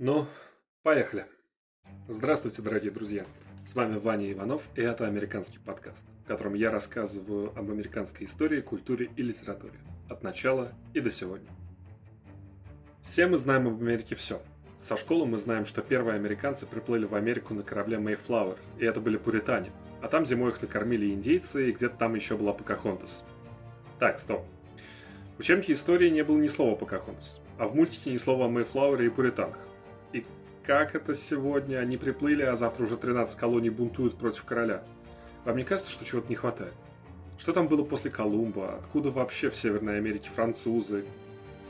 Ну, поехали. Здравствуйте, дорогие друзья. С вами Ваня Иванов, и это «Американский подкаст», в котором я рассказываю об американской истории, культуре и литературе. От начала и до сегодня. Все мы знаем об Америке все. Со школы мы знаем, что первые американцы приплыли в Америку на корабле Mayflower, и это были пуритане. А там зимой их накормили индейцы, и где-то там еще была Покахонтас. Так, стоп. В учебнике истории не было ни слова Покахонтас, а в мультике ни слова о Мейфлауэре и пуританах. Как это сегодня они приплыли, а завтра уже 13 колоний бунтуют против короля? Вам не кажется, что чего-то не хватает? Что там было после Колумба? Откуда вообще в Северной Америке французы?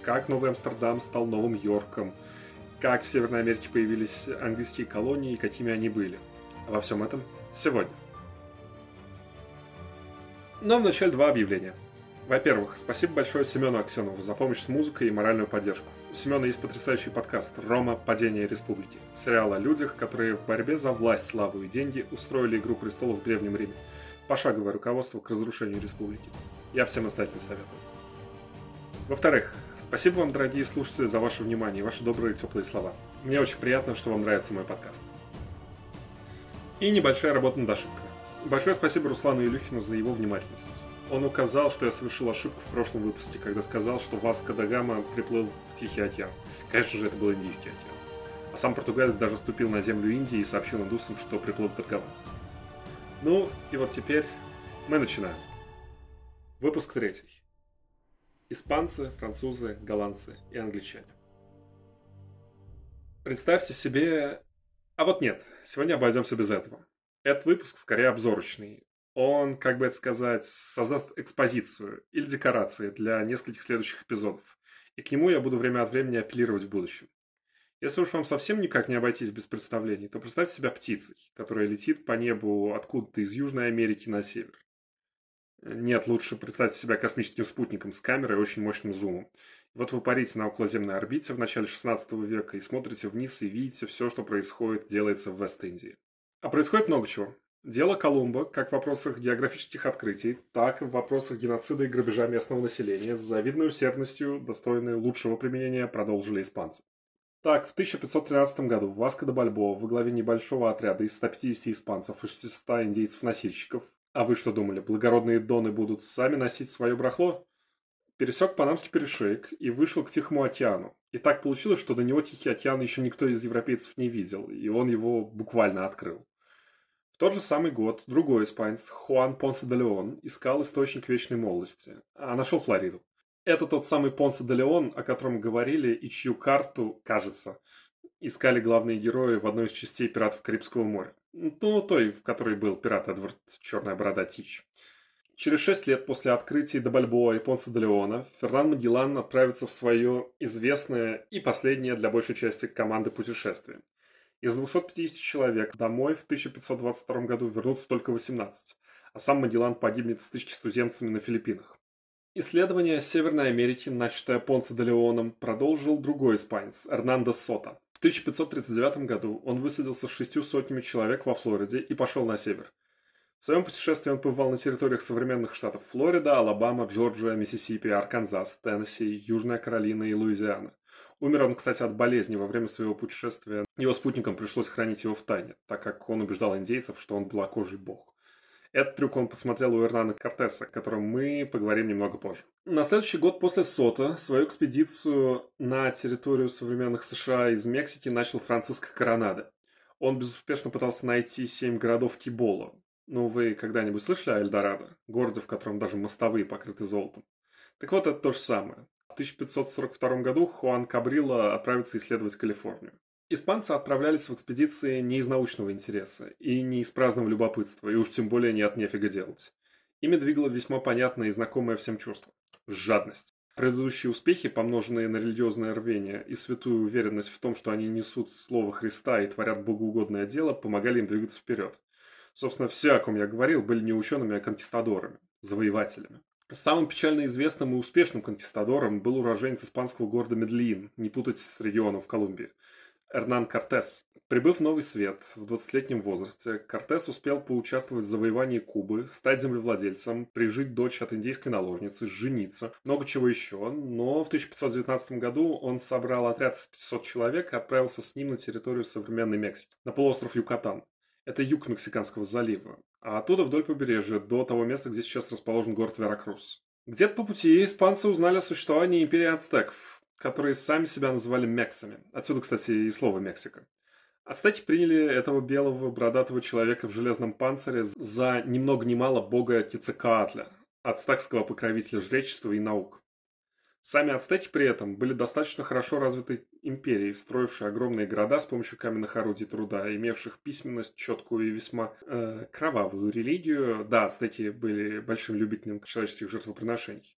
Как Новый Амстердам стал Новым Йорком? Как в Северной Америке появились английские колонии и какими они были? Обо всем этом сегодня. Но вначале два объявления. Во-первых, спасибо большое Семену Аксенову за помощь с музыкой и моральную поддержку. У Семена есть потрясающий подкаст «Рома. Падение республики». Сериал о людях, которые в борьбе за власть, славу и деньги устроили «Игру престолов» в Древнем Риме. Пошаговое руководство к разрушению республики. Я всем настоятельно советую. Во-вторых, спасибо вам, дорогие слушатели, за ваше внимание и ваши добрые теплые слова. Мне очень приятно, что вам нравится мой подкаст. И небольшая работа над ошибками. Большое спасибо Руслану Илюхину за его внимательность. Он указал, что я совершил ошибку в прошлом выпуске, когда сказал, что Васко да Гама приплыл в Тихий океан. Конечно же, это был Индийский океан. А сам португалец даже ступил на землю Индии и сообщил индусам, что приплыл торговать. Ну, и вот теперь мы начинаем. Выпуск третий. Испанцы, французы, голландцы и англичане. Представьте себе... А вот нет, сегодня обойдемся без этого. Этот выпуск скорее обзорочный он, как бы это сказать, создаст экспозицию или декорации для нескольких следующих эпизодов. И к нему я буду время от времени апеллировать в будущем. Если уж вам совсем никак не обойтись без представлений, то представьте себя птицей, которая летит по небу откуда-то из Южной Америки на север. Нет, лучше представьте себя космическим спутником с камерой и очень мощным зумом. Вот вы парите на околоземной орбите в начале 16 века и смотрите вниз и видите все, что происходит, делается в Вест-Индии. А происходит много чего. Дело Колумба, как в вопросах географических открытий, так и в вопросах геноцида и грабежа местного населения, с завидной усердностью, достойной лучшего применения, продолжили испанцы. Так, в 1513 году Васко де Бальбоа во главе небольшого отряда из 150 испанцев и 600 индейцев-носильщиков, а вы что думали, благородные доны будут сами носить свое брахло? Пересек Панамский перешейк и вышел к Тихому океану. И так получилось, что до него Тихий океан еще никто из европейцев не видел, и он его буквально открыл. В тот же самый год другой испанец, Хуан Понсе де Леон, искал источник вечной молодости, а нашел Флориду. Это тот самый Понсе де Леон, о котором говорили и чью карту, кажется, искали главные герои в одной из частей «Пиратов Карибского моря». Ну, той, в которой был пират Эдвард Черная борода Тич. Через шесть лет после открытия Дебальбоа и Понса де Леона Фернан Магеллан отправится в свое известное и последнее для большей части команды путешествие – из 250 человек домой в 1522 году вернутся только 18, а сам Магеллан погибнет в стычке с туземцами на Филиппинах. Исследование Северной Америки, начатое Понце де Леоном, продолжил другой испанец, Эрнандо Сота. В 1539 году он высадился с шестью сотнями человек во Флориде и пошел на север. В своем путешествии он побывал на территориях современных штатов Флорида, Алабама, Джорджия, Миссисипи, Арканзас, Теннесси, Южная Каролина и Луизиана. Умер он, кстати, от болезни во время своего путешествия. Его спутникам пришлось хранить его в тайне, так как он убеждал индейцев, что он белокожий бог. Этот трюк он посмотрел у Эрнана Кортеса, о котором мы поговорим немного позже. На следующий год после Сота свою экспедицию на территорию современных США из Мексики начал Франциско Коронадо. Он безуспешно пытался найти семь городов Кибола. Ну, вы когда-нибудь слышали о Эльдорадо? Городе, в котором даже мостовые покрыты золотом. Так вот, это то же самое. В 1542 году Хуан Кабрило отправится исследовать Калифорнию. Испанцы отправлялись в экспедиции не из научного интереса и не из праздного любопытства, и уж тем более не от нефига делать. Ими двигало весьма понятное и знакомое всем чувство – жадность. Предыдущие успехи, помноженные на религиозное рвение и святую уверенность в том, что они несут слово Христа и творят богоугодное дело, помогали им двигаться вперед. Собственно, все, о ком я говорил, были не учеными, а конкистадорами, завоевателями. Самым печально известным и успешным конкистадором был уроженец испанского города Медлин, не путать с регионом в Колумбии, Эрнан Кортес. Прибыв в Новый Свет в 20-летнем возрасте, Кортес успел поучаствовать в завоевании Кубы, стать землевладельцем, прижить дочь от индейской наложницы, жениться, много чего еще. Но в 1519 году он собрал отряд из 500 человек и отправился с ним на территорию современной Мексики, на полуостров Юкатан. Это юг Мексиканского залива. А оттуда вдоль побережья, до того места, где сейчас расположен город Веракрус. Где-то по пути испанцы узнали о существовании империи ацтеков, которые сами себя называли мексами. Отсюда, кстати, и слово «Мексика». Ацтеки приняли этого белого бородатого человека в железном панцире за ни много ни мало бога Тицекаатля, ацтекского покровителя жречества и наук. Сами ацтеки при этом были достаточно хорошо развитой империей, строившей огромные города с помощью каменных орудий труда, имевших письменность, четкую и весьма э, кровавую религию. Да, ацтеки были большим любителем человеческих жертвоприношений.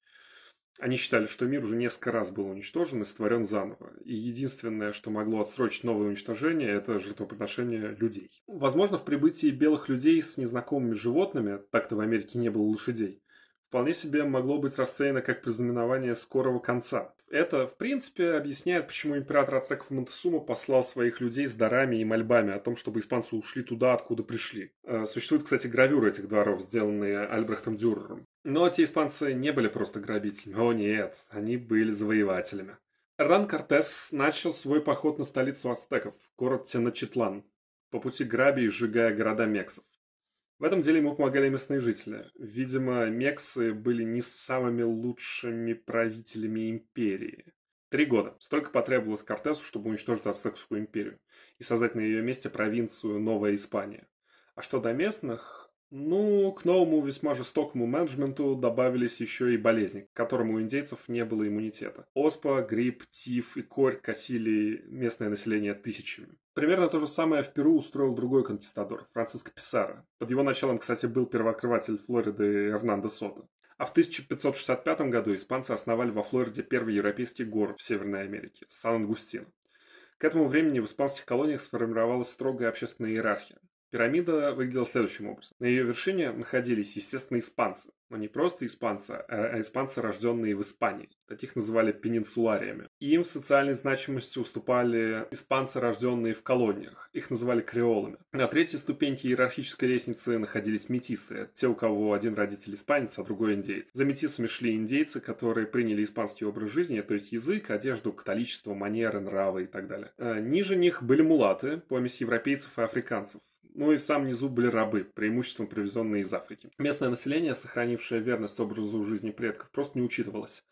Они считали, что мир уже несколько раз был уничтожен и створен заново. И единственное, что могло отсрочить новое уничтожение, это жертвоприношение людей. Возможно, в прибытии белых людей с незнакомыми животными, так-то в Америке не было лошадей, вполне себе могло быть расценено как признаменование скорого конца. Это, в принципе, объясняет, почему император Ацеков Монтесума послал своих людей с дарами и мольбами о том, чтобы испанцы ушли туда, откуда пришли. Э, существует, кстати, гравюры этих дворов, сделанные Альбрехтом Дюрером. Но те испанцы не были просто грабителями. О нет, они были завоевателями. Эрнан Кортес начал свой поход на столицу ацтеков, город Теночетлан, по пути грабя и сжигая города мексов. В этом деле ему помогали местные жители. Видимо, мексы были не самыми лучшими правителями империи. Три года. Столько потребовалось Кортесу, чтобы уничтожить Ацтекскую империю и создать на ее месте провинцию Новая Испания. А что до местных, ну, к новому весьма жестокому менеджменту добавились еще и болезни, к которым у индейцев не было иммунитета. Оспа, грипп, тиф и корь косили местное население тысячами. Примерно то же самое в Перу устроил другой конкистадор, Франциско Писаро. Под его началом, кстати, был первооткрыватель Флориды Эрнандо Сота. А в 1565 году испанцы основали во Флориде первый европейский город в Северной Америке – Сан-Ангустин. К этому времени в испанских колониях сформировалась строгая общественная иерархия. Пирамида выглядела следующим образом. На ее вершине находились, естественно, испанцы. Но не просто испанцы, а испанцы, рожденные в Испании. Таких называли пенинсулариями. Им в социальной значимости уступали испанцы, рожденные в колониях. Их называли креолами. На третьей ступеньке иерархической лестницы находились метисы. Те, у кого один родитель испанец, а другой индейец. За метисами шли индейцы, которые приняли испанский образ жизни, то есть язык, одежду, католичество, манеры, нравы и так далее. Э, ниже них были мулаты, помесь европейцев и африканцев. Ну и в самом низу были рабы, преимуществом привезенные из Африки. Местное население, сохранившее верность образу жизни предков, просто не учитывалось.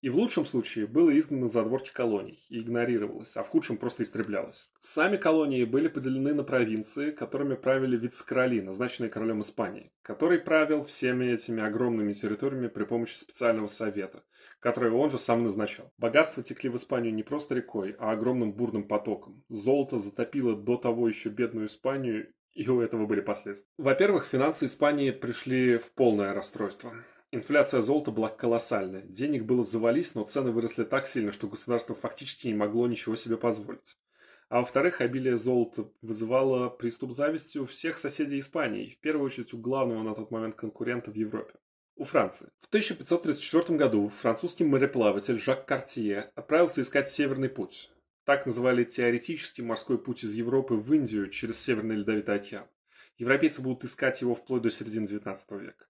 И в лучшем случае было изгнано за дворки колоний и игнорировалось, а в худшем просто истреблялось. Сами колонии были поделены на провинции, которыми правили вице-короли, назначенные королем Испании, который правил всеми этими огромными территориями при помощи специального совета, который он же сам назначал. Богатства текли в Испанию не просто рекой, а огромным бурным потоком. Золото затопило до того еще бедную Испанию, и у этого были последствия. Во-первых, финансы Испании пришли в полное расстройство. Инфляция золота была колоссальная. Денег было завались, но цены выросли так сильно, что государство фактически не могло ничего себе позволить. А во-вторых, обилие золота вызывало приступ зависти у всех соседей Испании, в первую очередь у главного на тот момент конкурента в Европе у Франции. В 1534 году французский мореплаватель Жак Картье отправился искать Северный путь. Так называли теоретический морской путь из Европы в Индию через Северный Ледовитый океан. Европейцы будут искать его вплоть до середины XIX века.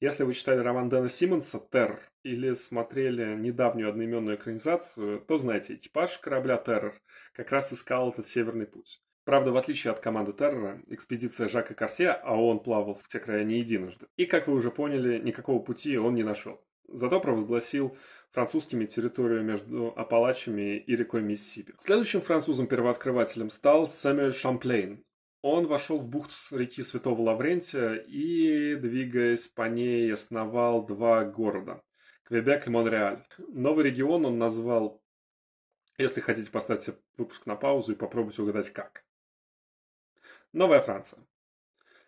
Если вы читали роман Дэна Симмонса «Террор» или смотрели недавнюю одноименную экранизацию, то знаете, экипаж корабля «Террор» как раз искал этот северный путь. Правда, в отличие от команды Террора, экспедиция Жака Корсе, а он плавал в те края не единожды. И, как вы уже поняли, никакого пути он не нашел. Зато провозгласил французскими территорию между Апалачами и рекой Миссисипи. Следующим французом-первооткрывателем стал Сэмюэль Шамплейн, он вошел в бухту реки Святого Лаврентия и, двигаясь по ней, основал два города – Квебек и Монреаль. Новый регион он назвал, если хотите поставить выпуск на паузу и попробовать угадать как. Новая Франция.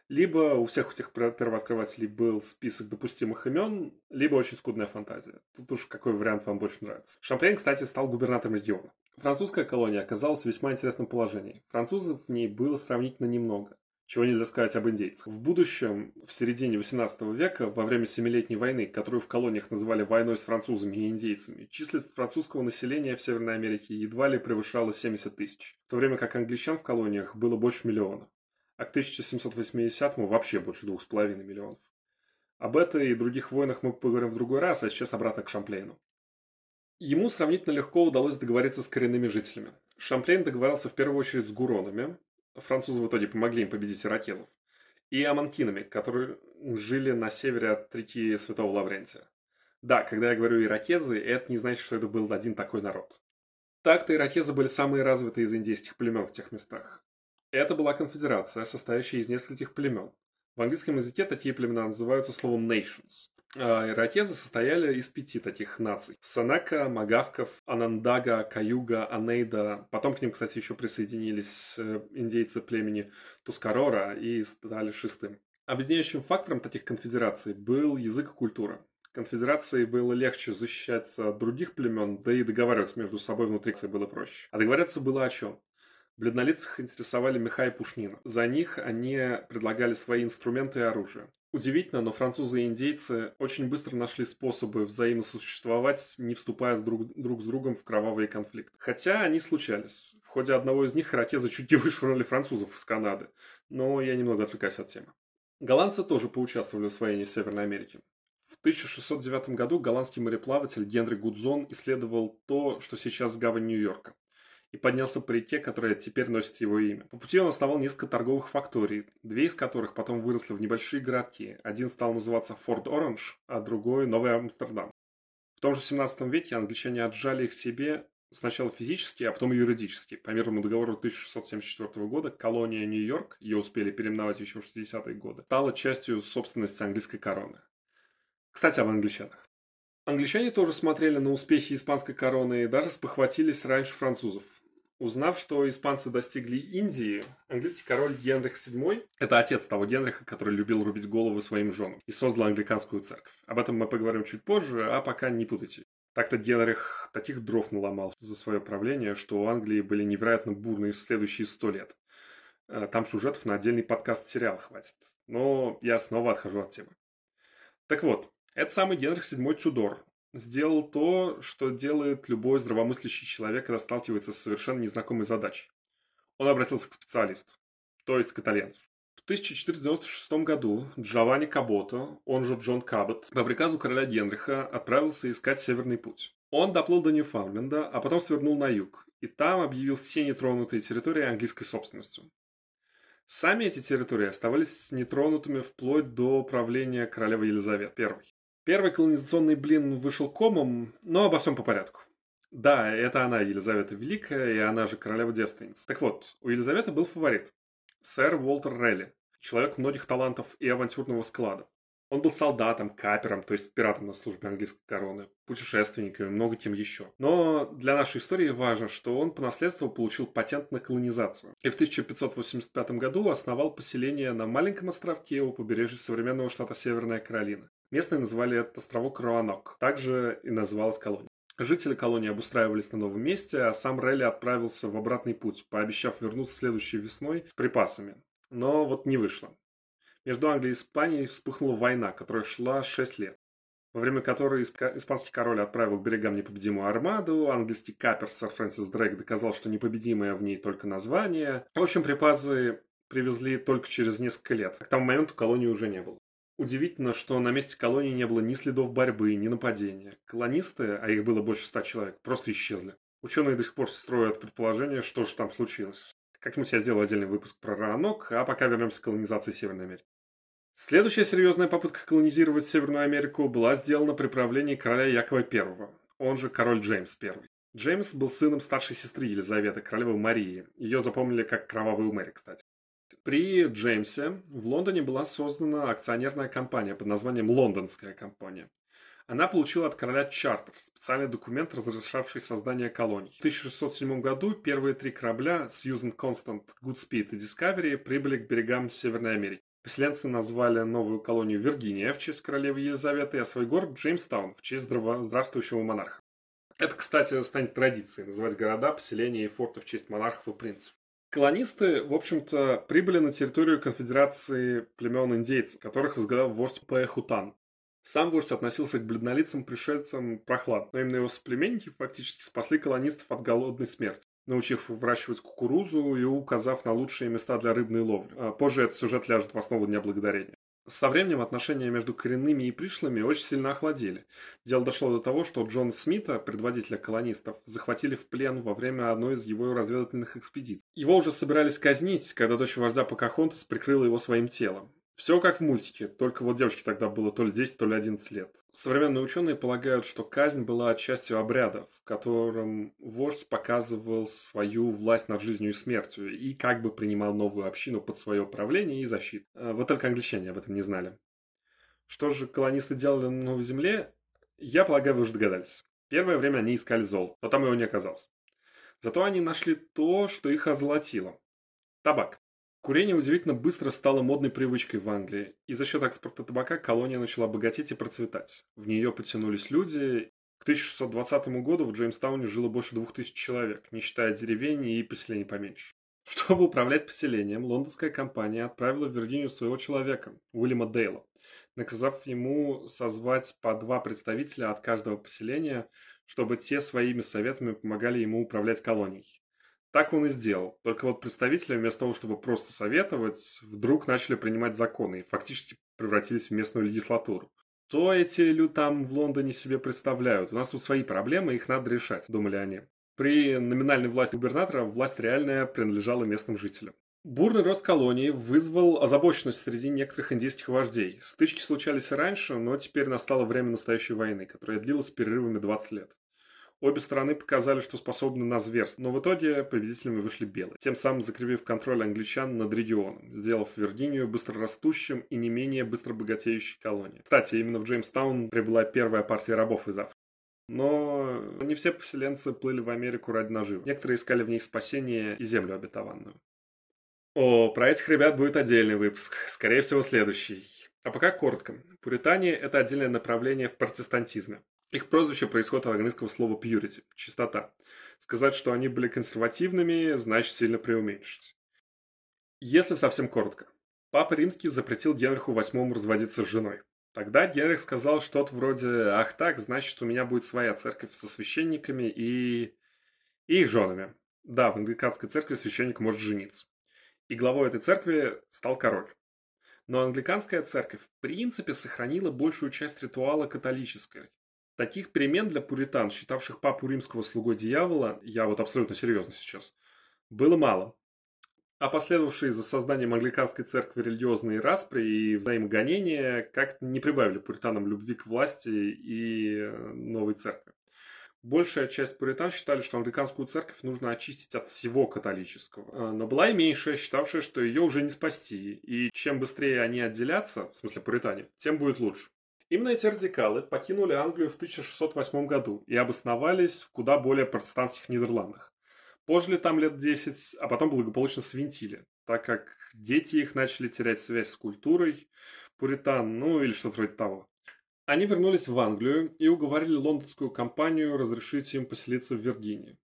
Либо у всех этих первооткрывателей был список допустимых имен, либо очень скудная фантазия. Тут уж какой вариант вам больше нравится. Шампейн, кстати, стал губернатором региона. Французская колония оказалась в весьма интересном положении. Французов в ней было сравнительно немного. чего нельзя сказать об индейцах. В будущем, в середине 18 века, во время Семилетней войны, которую в колониях называли войной с французами и индейцами, численность французского населения в Северной Америке едва ли превышала 70 тысяч, в то время как англичан в колониях было больше миллиона, а к 1780-му вообще больше двух с половиной миллионов. Об этой и других войнах мы поговорим в другой раз, а сейчас обратно к Шамплейну. Ему сравнительно легко удалось договориться с коренными жителями. Шамплейн договорился в первую очередь с гуронами, французы в итоге помогли им победить иракезов, и аманкинами, которые жили на севере от реки Святого Лаврентия. Да, когда я говорю иракезы, это не значит, что это был один такой народ. Так-то иракезы были самые развитые из индейских племен в тех местах. Это была конфедерация, состоящая из нескольких племен. В английском языке такие племена называются словом nations. А иракезы состояли из пяти таких наций. Санака, Магавков, Анандага, Каюга, Анейда. Потом к ним, кстати, еще присоединились э, индейцы племени Тускарора и стали шестым. Объединяющим фактором таких конфедераций был язык и культура. Конфедерации было легче защищаться от других племен, да и договариваться между собой внутри было проще. А договориться было о чем? Бледнолицах интересовали меха и пушнина. За них они предлагали свои инструменты и оружие. Удивительно, но французы и индейцы очень быстро нашли способы взаимосуществовать, не вступая друг, друг с другом в кровавые конфликты. Хотя они случались. В ходе одного из них иракезы чуть не вышвырнули французов из Канады. Но я немного отвлекаюсь от темы. Голландцы тоже поучаствовали в освоении Северной Америки. В 1609 году голландский мореплаватель Генри Гудзон исследовал то, что сейчас гавань Нью-Йорка и поднялся по реке, которая теперь носит его имя. По пути он основал несколько торговых факторий, две из которых потом выросли в небольшие городки. Один стал называться Форт Оранж, а другой Новый Амстердам. В том же 17 веке англичане отжали их себе сначала физически, а потом юридически. По мирному договору 1674 года колония Нью-Йорк, ее успели переименовать еще в 60-е годы, стала частью собственности английской короны. Кстати, об англичанах. Англичане тоже смотрели на успехи испанской короны и даже спохватились раньше французов. Узнав, что испанцы достигли Индии, английский король Генрих VII, это отец того Генриха, который любил рубить головы своим женам, и создал англиканскую церковь. Об этом мы поговорим чуть позже, а пока не путайте. Так-то Генрих таких дров наломал за свое правление, что у Англии были невероятно бурные следующие сто лет. Э, там сюжетов на отдельный подкаст-сериал хватит. Но я снова отхожу от темы. Так вот, это самый Генрих VII Тюдор, сделал то, что делает любой здравомыслящий человек, когда сталкивается с совершенно незнакомой задачей. Он обратился к специалисту, то есть к итальянцу. В 1496 году Джованни Кабото, он же Джон Кабот, по приказу короля Генриха отправился искать Северный путь. Он доплыл до Ньюфаундленда, а потом свернул на юг, и там объявил все нетронутые территории английской собственностью. Сами эти территории оставались нетронутыми вплоть до правления королевы Елизаветы I. Первый колонизационный блин вышел комом, но обо всем по порядку. Да, это она, Елизавета Великая, и она же королева-девственница. Так вот, у Елизаветы был фаворит. Сэр Уолтер Релли. Человек многих талантов и авантюрного склада. Он был солдатом, капером, то есть пиратом на службе английской короны, путешественником много кем еще. Но для нашей истории важно, что он по наследству получил патент на колонизацию. И в 1585 году основал поселение на маленьком островке у побережья современного штата Северная Каролина. Местные называли этот островок Руанок, также и называлась колония. Жители колонии обустраивались на новом месте, а сам Релли отправился в обратный путь, пообещав вернуться следующей весной с припасами. Но вот не вышло. Между Англией и Испанией вспыхнула война, которая шла 6 лет, во время которой испанский король отправил к берегам непобедимую армаду, английский капер сэр Фрэнсис Дрейк доказал, что непобедимое в ней только название. В общем, припасы привезли только через несколько лет. К тому моменту колонии уже не было. Удивительно, что на месте колонии не было ни следов борьбы, ни нападения. Колонисты, а их было больше ста человек, просто исчезли. Ученые до сих пор строят предположение, что же там случилось. Как-нибудь я сделаю отдельный выпуск про Ранок, а пока вернемся к колонизации Северной Америки. Следующая серьезная попытка колонизировать Северную Америку была сделана при правлении короля Якова I, он же король Джеймс I. Джеймс был сыном старшей сестры Елизаветы, королевы Марии. Ее запомнили как Кровавую Мэри, кстати. При Джеймсе в Лондоне была создана акционерная компания под названием Лондонская компания. Она получила от короля чартер, специальный документ, разрешавший создание колоний. В 1607 году первые три корабля Susan Constant, Goodspeed и Discovery прибыли к берегам Северной Америки. Поселенцы назвали новую колонию Виргиния в честь королевы Елизаветы, а свой город Джеймстаун в честь здравствующего монарха. Это, кстати, станет традицией – называть города, поселения и форты в честь монархов и принцев. Колонисты, в общем-то, прибыли на территорию конфедерации племен индейцев, которых возглавлял вождь Паэхутан. Сам вождь относился к бледнолицым пришельцам прохладно, но именно его соплеменники фактически спасли колонистов от голодной смерти, научив выращивать кукурузу и указав на лучшие места для рыбной ловли. А позже этот сюжет ляжет в основу Дня Благодарения. Со временем отношения между коренными и пришлыми очень сильно охладели. Дело дошло до того, что Джона Смита, предводителя колонистов, захватили в плен во время одной из его разведывательных экспедиций. Его уже собирались казнить, когда дочь вождя Покахонтас прикрыла его своим телом. Все как в мультике, только вот девочке тогда было то ли 10, то ли 11 лет. Современные ученые полагают, что казнь была частью обряда, в котором вождь показывал свою власть над жизнью и смертью и как бы принимал новую общину под свое правление и защиту. А, вот только англичане об этом не знали. Что же колонисты делали на Новой Земле? Я полагаю, вы уже догадались. Первое время они искали зол, но там его не оказалось. Зато они нашли то, что их озолотило. Табак. Курение удивительно быстро стало модной привычкой в Англии, и за счет экспорта табака колония начала богатеть и процветать. В нее потянулись люди. К 1620 году в Джеймстауне жило больше двух тысяч человек, не считая деревень и поселений поменьше. Чтобы управлять поселением, лондонская компания отправила в Виргинию своего человека, Уильяма Дейла, наказав ему созвать по два представителя от каждого поселения, чтобы те своими советами помогали ему управлять колонией. Так он и сделал. Только вот представители, вместо того, чтобы просто советовать, вдруг начали принимать законы и фактически превратились в местную легислатуру. То эти люди там в Лондоне себе представляют. У нас тут свои проблемы, их надо решать, думали они. При номинальной власти губернатора власть реальная принадлежала местным жителям. Бурный рост колонии вызвал озабоченность среди некоторых индийских вождей. Стычки случались и раньше, но теперь настало время настоящей войны, которая длилась перерывами 20 лет. Обе стороны показали, что способны на зверство, но в итоге победителями вышли белые, тем самым закрепив контроль англичан над регионом, сделав Виргинию быстрорастущим и не менее быстро богатеющей колонией. Кстати, именно в Джеймстаун прибыла первая партия рабов из Африки. Но не все поселенцы плыли в Америку ради наживы. Некоторые искали в ней спасение и землю обетованную. О, про этих ребят будет отдельный выпуск, скорее всего следующий. А пока коротко. Пуритане – это отдельное направление в протестантизме. Их прозвище происходит от английского слова purity – чистота. Сказать, что они были консервативными, значит сильно преуменьшить. Если совсем коротко. Папа Римский запретил Генриху VIII разводиться с женой. Тогда Генрих сказал что-то вроде «Ах так, значит, у меня будет своя церковь со священниками и... и их женами». Да, в англиканской церкви священник может жениться. И главой этой церкви стал король. Но англиканская церковь в принципе сохранила большую часть ритуала католической, Таких перемен для пуритан, считавших папу римского слугой дьявола, я вот абсолютно серьезно сейчас, было мало. А последовавшие за созданием англиканской церкви религиозные распри и взаимогонения как-то не прибавили пуританам любви к власти и э, новой церкви. Большая часть пуритан считали, что англиканскую церковь нужно очистить от всего католического. Э, но была и меньшая, считавшая, что ее уже не спасти. И чем быстрее они отделятся, в смысле пуритане, тем будет лучше. Именно эти радикалы покинули Англию в 1608 году и обосновались в куда более протестантских Нидерландах. Пожили там лет 10, а потом благополучно свинтили, так как дети их начали терять связь с культурой, пуритан, ну или что-то вроде того. Они вернулись в Англию и уговорили лондонскую компанию разрешить им поселиться в Виргинии.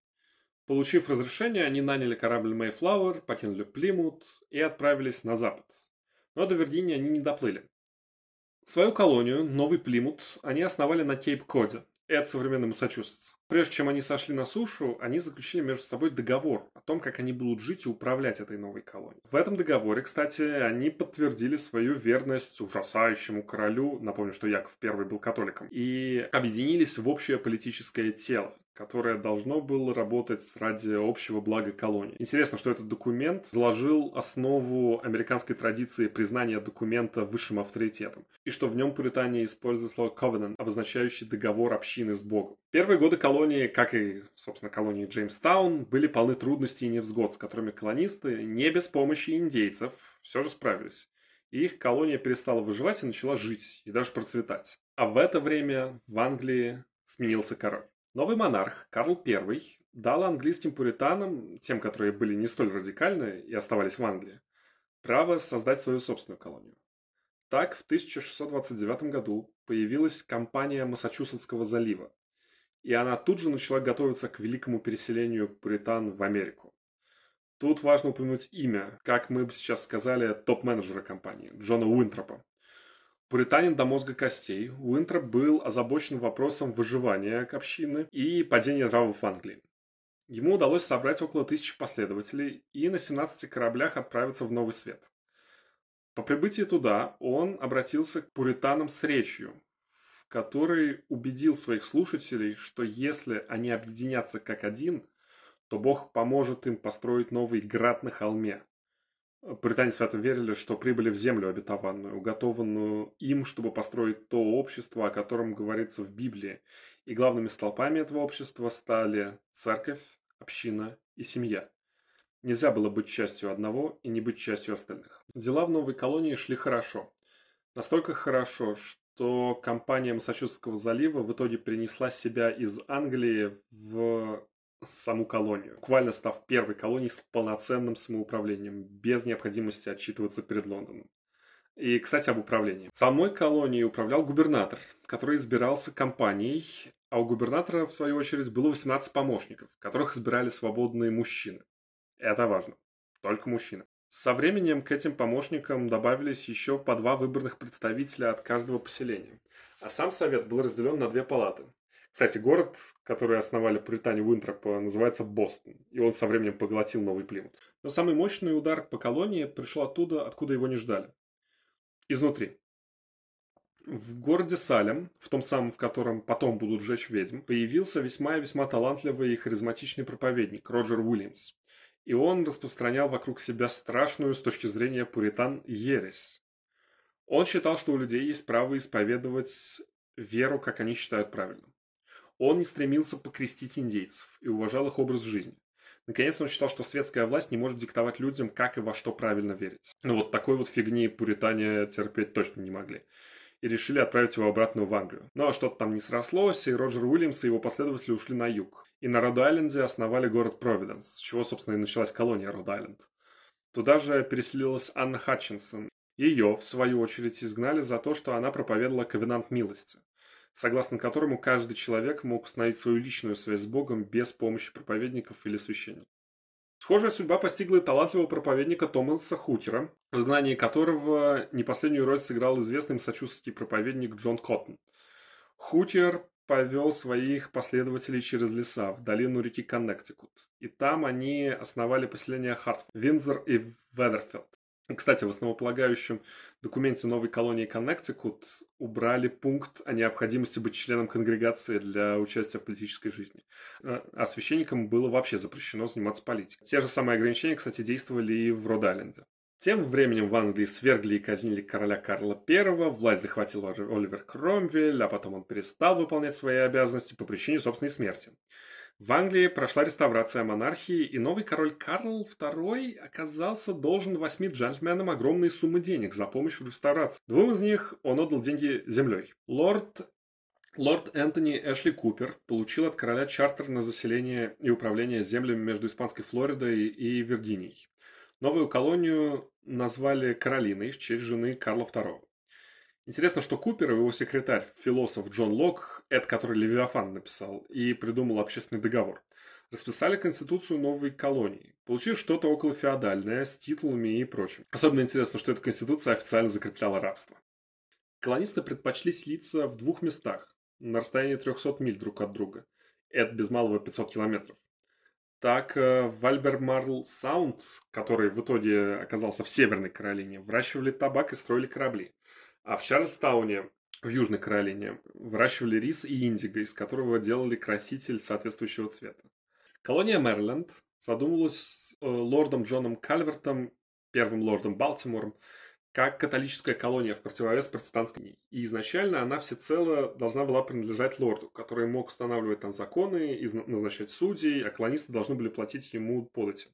Получив разрешение, они наняли корабль Mayflower, покинули Плимут и отправились на запад. Но до Виргинии они не доплыли. Свою колонию, Новый Плимут, они основали на Кейп-Коде. Это современный Массачусетс. Прежде чем они сошли на сушу, они заключили между собой договор о том, как они будут жить и управлять этой новой колонией. В этом договоре, кстати, они подтвердили свою верность ужасающему королю, напомню, что Яков I был католиком, и объединились в общее политическое тело которое должно было работать ради общего блага колонии. Интересно, что этот документ заложил основу американской традиции признания документа высшим авторитетом, и что в нем Пуритания использует слово covenant, обозначающий договор общины с Богом. Первые годы колонии, как и, собственно, колонии Джеймстаун, были полны трудностей и невзгод, с которыми колонисты не без помощи индейцев все же справились. И их колония перестала выживать и начала жить, и даже процветать. А в это время в Англии сменился король. Новый монарх Карл I дал английским пуританам, тем, которые были не столь радикальны и оставались в Англии, право создать свою собственную колонию. Так, в 1629 году появилась компания Массачусетского залива, и она тут же начала готовиться к великому переселению пуритан в Америку. Тут важно упомянуть имя, как мы бы сейчас сказали, топ-менеджера компании, Джона Уинтропа. Пуританин до мозга костей, Уинтроп был озабочен вопросом выживания общины и падения нравов в Англии. Ему удалось собрать около тысячи последователей и на 17 кораблях отправиться в Новый Свет. По прибытии туда он обратился к пуританам с речью, в которой убедил своих слушателей, что если они объединятся как один, то Бог поможет им построить новый град на холме. Британе свято верили, что прибыли в землю обетованную, уготованную им, чтобы построить то общество, о котором говорится в Библии. И главными столпами этого общества стали церковь, община и семья. Нельзя было быть частью одного и не быть частью остальных. Дела в новой колонии шли хорошо. Настолько хорошо, что компания Массачусетского залива в итоге перенесла себя из Англии в саму колонию, буквально став первой колонией с полноценным самоуправлением, без необходимости отчитываться перед Лондоном. И, кстати, об управлении. Самой колонией управлял губернатор, который избирался компанией, а у губернатора, в свою очередь, было 18 помощников, которых избирали свободные мужчины. Это важно. Только мужчины. Со временем к этим помощникам добавились еще по два выборных представителя от каждого поселения. А сам совет был разделен на две палаты. Кстати, город, который основали Британия Уинтропа, называется Бостон, и он со временем поглотил Новый Плимут. Но самый мощный удар по колонии пришел оттуда, откуда его не ждали. Изнутри. В городе Салем, в том самом, в котором потом будут сжечь ведьм, появился весьма и весьма талантливый и харизматичный проповедник Роджер Уильямс. И он распространял вокруг себя страшную с точки зрения пуритан ересь. Он считал, что у людей есть право исповедовать веру, как они считают правильным. Он не стремился покрестить индейцев и уважал их образ жизни. Наконец, он считал, что светская власть не может диктовать людям, как и во что правильно верить. Ну вот такой вот фигни пуритане терпеть точно не могли. И решили отправить его обратно в Англию. Но ну, а что-то там не срослось, и Роджер Уильямс и его последователи ушли на юг. И на Род-Айленде основали город Провиденс, с чего, собственно, и началась колония Род-Айленд. Туда же переселилась Анна Хатчинсон. Ее, в свою очередь, изгнали за то, что она проповедовала ковенант милости согласно которому каждый человек мог установить свою личную связь с Богом без помощи проповедников или священников. Схожая судьба постигла и талантливого проповедника Томаса Хутера, в изгнании которого не последнюю роль сыграл известный сочувственный проповедник Джон Коттон. Хутер повел своих последователей через леса в долину реки Коннектикут, и там они основали поселение Хартфорд, Виндзор и Ведерфилд. Кстати, в основополагающем документе новой колонии Коннектикут убрали пункт о необходимости быть членом конгрегации для участия в политической жизни. А, а священникам было вообще запрещено заниматься политикой. Те же самые ограничения, кстати, действовали и в Род-Айленде. Тем временем в Англии свергли и казнили короля Карла I, власть захватил Оливер Кромвель, а потом он перестал выполнять свои обязанности по причине собственной смерти. В Англии прошла реставрация монархии, и новый король Карл II оказался должен восьми джентльменам огромные суммы денег за помощь в реставрации. Двум из них он отдал деньги землей. Лорд Лорд Энтони Эшли Купер получил от короля чартер на заселение и управление землями между Испанской Флоридой и Виргинией. Новую колонию назвали Каролиной в честь жены Карла II. Интересно, что Купер и его секретарь, философ Джон Лок, это который Левиафан написал, и придумал общественный договор, расписали конституцию новой колонии. Получилось что-то около феодальное, с титулами и прочим. Особенно интересно, что эта конституция официально закрепляла рабство. Колонисты предпочли селиться в двух местах, на расстоянии 300 миль друг от друга. Это без малого 500 километров. Так, э, в Альбермарл Саунд, который в итоге оказался в Северной Каролине, выращивали табак и строили корабли. А в Чарльстауне, в Южной Каролине, выращивали рис и индиго, из которого делали краситель соответствующего цвета. Колония Мэриленд задумывалась э, лордом Джоном Кальвертом, первым лордом Балтимором, как католическая колония в противовес протестантской. И изначально она всецело должна была принадлежать лорду, который мог устанавливать там законы и назначать судей, а колонисты должны были платить ему подати.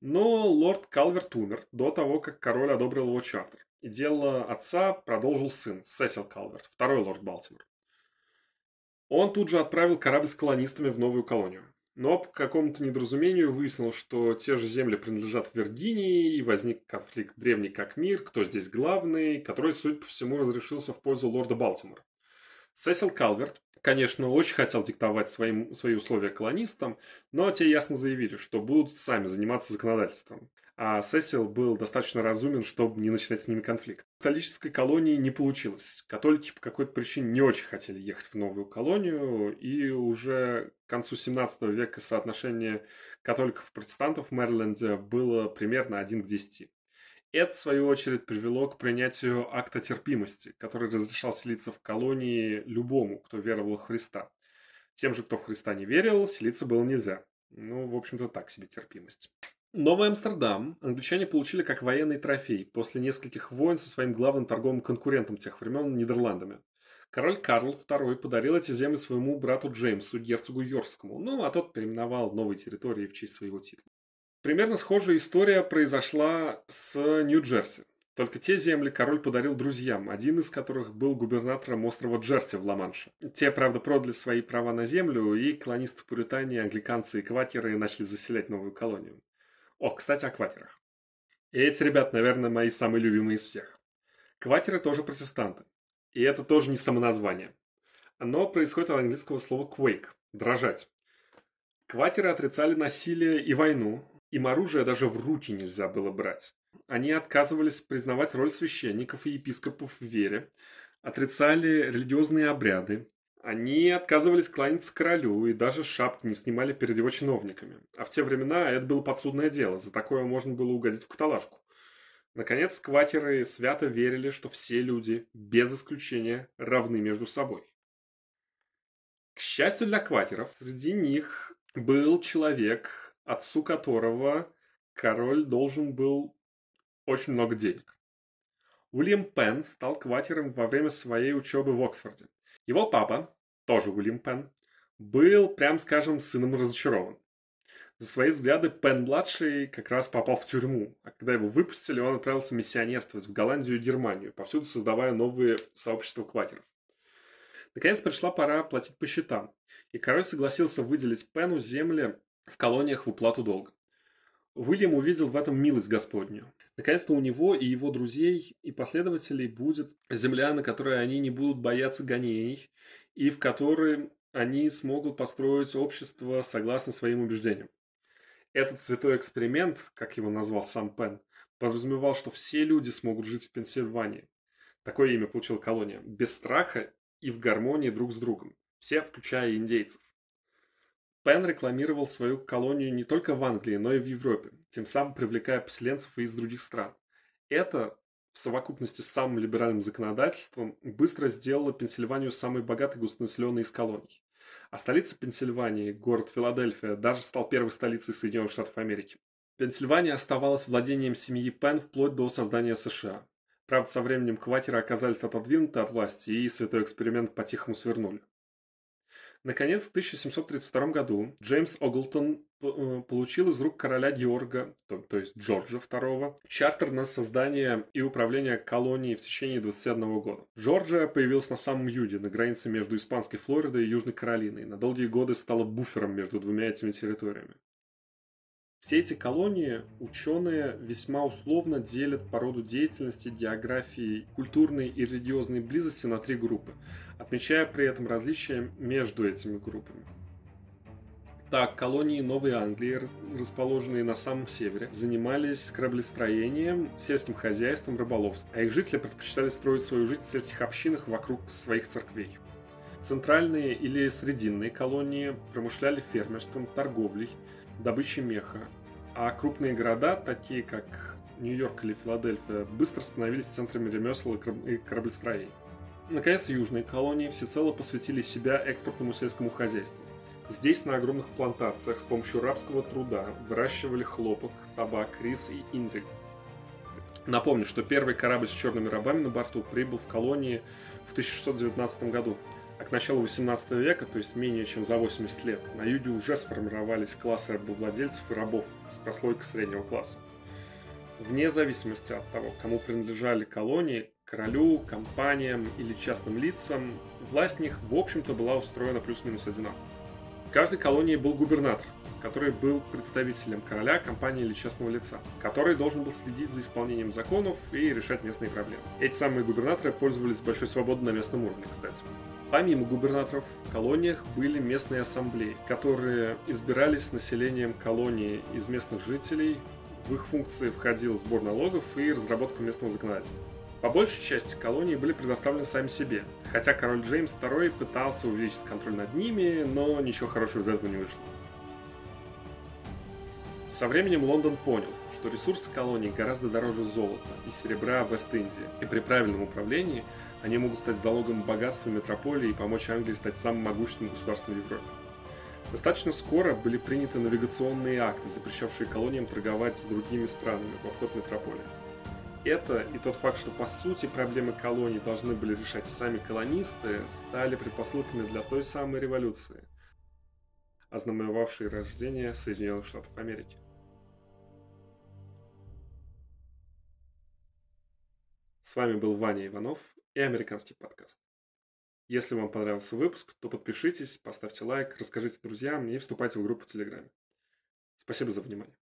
Но лорд Калверт умер до того, как король одобрил его чартер. И дело отца продолжил сын, Сесил Калверт, второй лорд Балтимор. Он тут же отправил корабль с колонистами в новую колонию. Но по какому-то недоразумению выяснил, что те же земли принадлежат Виргинии, и возник конфликт древний как мир, кто здесь главный, который, судя по всему, разрешился в пользу лорда Балтимора. Сесил Калверт конечно, очень хотел диктовать своим, свои условия колонистам, но те ясно заявили, что будут сами заниматься законодательством. А Сесил был достаточно разумен, чтобы не начинать с ними конфликт. В католической колонии не получилось. Католики по какой-то причине не очень хотели ехать в новую колонию, и уже к концу 17 века соотношение католиков и протестантов в Мэриленде было примерно 1 к 10. Это, в свою очередь, привело к принятию акта терпимости, который разрешал селиться в колонии любому, кто веровал в Христа. Тем же, кто в Христа не верил, селиться было нельзя. Ну, в общем-то, так себе терпимость. Новый Амстердам англичане получили как военный трофей после нескольких войн со своим главным торговым конкурентом тех времен Нидерландами. Король Карл II подарил эти земли своему брату Джеймсу, герцогу Йоркскому, ну а тот переименовал новые территории в честь своего титула. Примерно схожая история произошла с Нью-Джерси. Только те земли король подарил друзьям, один из которых был губернатором острова Джерси в Ла-Манше. Те, правда, продали свои права на землю, и колонисты Пуритании, англиканцы и квакеры начали заселять новую колонию. О, кстати, о квакерах. И эти ребят, наверное, мои самые любимые из всех. Квакеры тоже протестанты. И это тоже не самоназвание. Оно происходит от английского слова quake – дрожать. Квакеры отрицали насилие и войну, им оружие даже в руки нельзя было брать. Они отказывались признавать роль священников и епископов в вере, отрицали религиозные обряды, они отказывались кланяться королю и даже шапки не снимали перед его чиновниками. А в те времена это было подсудное дело, за такое можно было угодить в каталажку. Наконец, скватеры свято верили, что все люди, без исключения, равны между собой. К счастью для кватеров, среди них был человек, отцу которого король должен был очень много денег. Уильям Пен стал кватером во время своей учебы в Оксфорде. Его папа, тоже Уильям Пен, был, прям скажем, сыном разочарован. За свои взгляды Пен-младший как раз попал в тюрьму, а когда его выпустили, он отправился миссионерствовать в Голландию и Германию, повсюду создавая новые сообщества кватеров. Наконец пришла пора платить по счетам, и король согласился выделить Пену земли в колониях в уплату долга. Уильям увидел в этом милость Господню. Наконец-то у него и его друзей и последователей будет земля, на которой они не будут бояться гонений, и в которой они смогут построить общество согласно своим убеждениям. Этот святой эксперимент, как его назвал сам Пен, подразумевал, что все люди смогут жить в Пенсильвании. Такое имя получила колония. Без страха и в гармонии друг с другом. Все, включая индейцев. Пен рекламировал свою колонию не только в Англии, но и в Европе, тем самым привлекая поселенцев из других стран. Это, в совокупности с самым либеральным законодательством, быстро сделало Пенсильванию самой богатой густонаселенной из колоний. А столица Пенсильвании, город Филадельфия, даже стал первой столицей Соединенных Штатов Америки. Пенсильвания оставалась владением семьи Пен вплоть до создания США. Правда, со временем кватеры оказались отодвинуты от власти, и святой эксперимент по-тихому свернули. Наконец, в 1732 году Джеймс Оглтон э, получил из рук короля Георга, то, то есть Джорджа II, чартер на создание и управление колонией в течение 21 года. Джорджия появилась на самом юге, на границе между Испанской Флоридой и Южной Каролиной, на долгие годы стала буфером между двумя этими территориями. Все эти колонии ученые весьма условно делят по роду деятельности, географии, культурной и религиозной близости на три группы, отмечая при этом различия между этими группами. Так, колонии Новой Англии, расположенные на самом севере, занимались кораблестроением, сельским хозяйством, рыболовством, а их жители предпочитали строить свою жизнь в сельских общинах вокруг своих церквей. Центральные или срединные колонии промышляли фермерством, торговлей, добычей меха, а крупные города, такие как Нью-Йорк или Филадельфия, быстро становились центрами ремесел и кораблестроения. Наконец, южные колонии всецело посвятили себя экспортному сельскому хозяйству. Здесь на огромных плантациях с помощью рабского труда выращивали хлопок, табак, рис и индик. Напомню, что первый корабль с черными рабами на борту прибыл в колонии в 1619 году, а к началу 18 века, то есть менее чем за 80 лет, на юге уже сформировались классы рабовладельцев и рабов с прослойкой среднего класса. Вне зависимости от того, кому принадлежали колонии, королю, компаниям или частным лицам, власть в них, в общем-то, была устроена плюс-минус одинаково. В каждой колонии был губернатор, который был представителем короля, компании или частного лица, который должен был следить за исполнением законов и решать местные проблемы. Эти самые губернаторы пользовались большой свободой на местном уровне, кстати. Помимо губернаторов в колониях были местные ассамблеи, которые избирались населением колонии из местных жителей. В их функции входил сбор налогов и разработка местного законодательства. По большей части колонии были предоставлены сами себе, хотя король Джеймс II пытался увеличить контроль над ними, но ничего хорошего из этого не вышло. Со временем Лондон понял, что ресурсы колонии гораздо дороже золота и серебра в Вест-Индии, и при правильном управлении они могут стать залогом богатства метрополии и помочь Англии стать самым могущественным государством в Европе. Достаточно скоро были приняты навигационные акты, запрещавшие колониям торговать с другими странами в обход метрополии. Это и тот факт, что по сути проблемы колоний должны были решать сами колонисты, стали предпосылками для той самой революции, ознаменовавшей рождение Соединенных Штатов Америки. С вами был Ваня Иванов и американский подкаст. Если вам понравился выпуск, то подпишитесь, поставьте лайк, расскажите друзьям и вступайте в группу в Телеграме. Спасибо за внимание.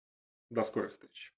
До скорой встречи.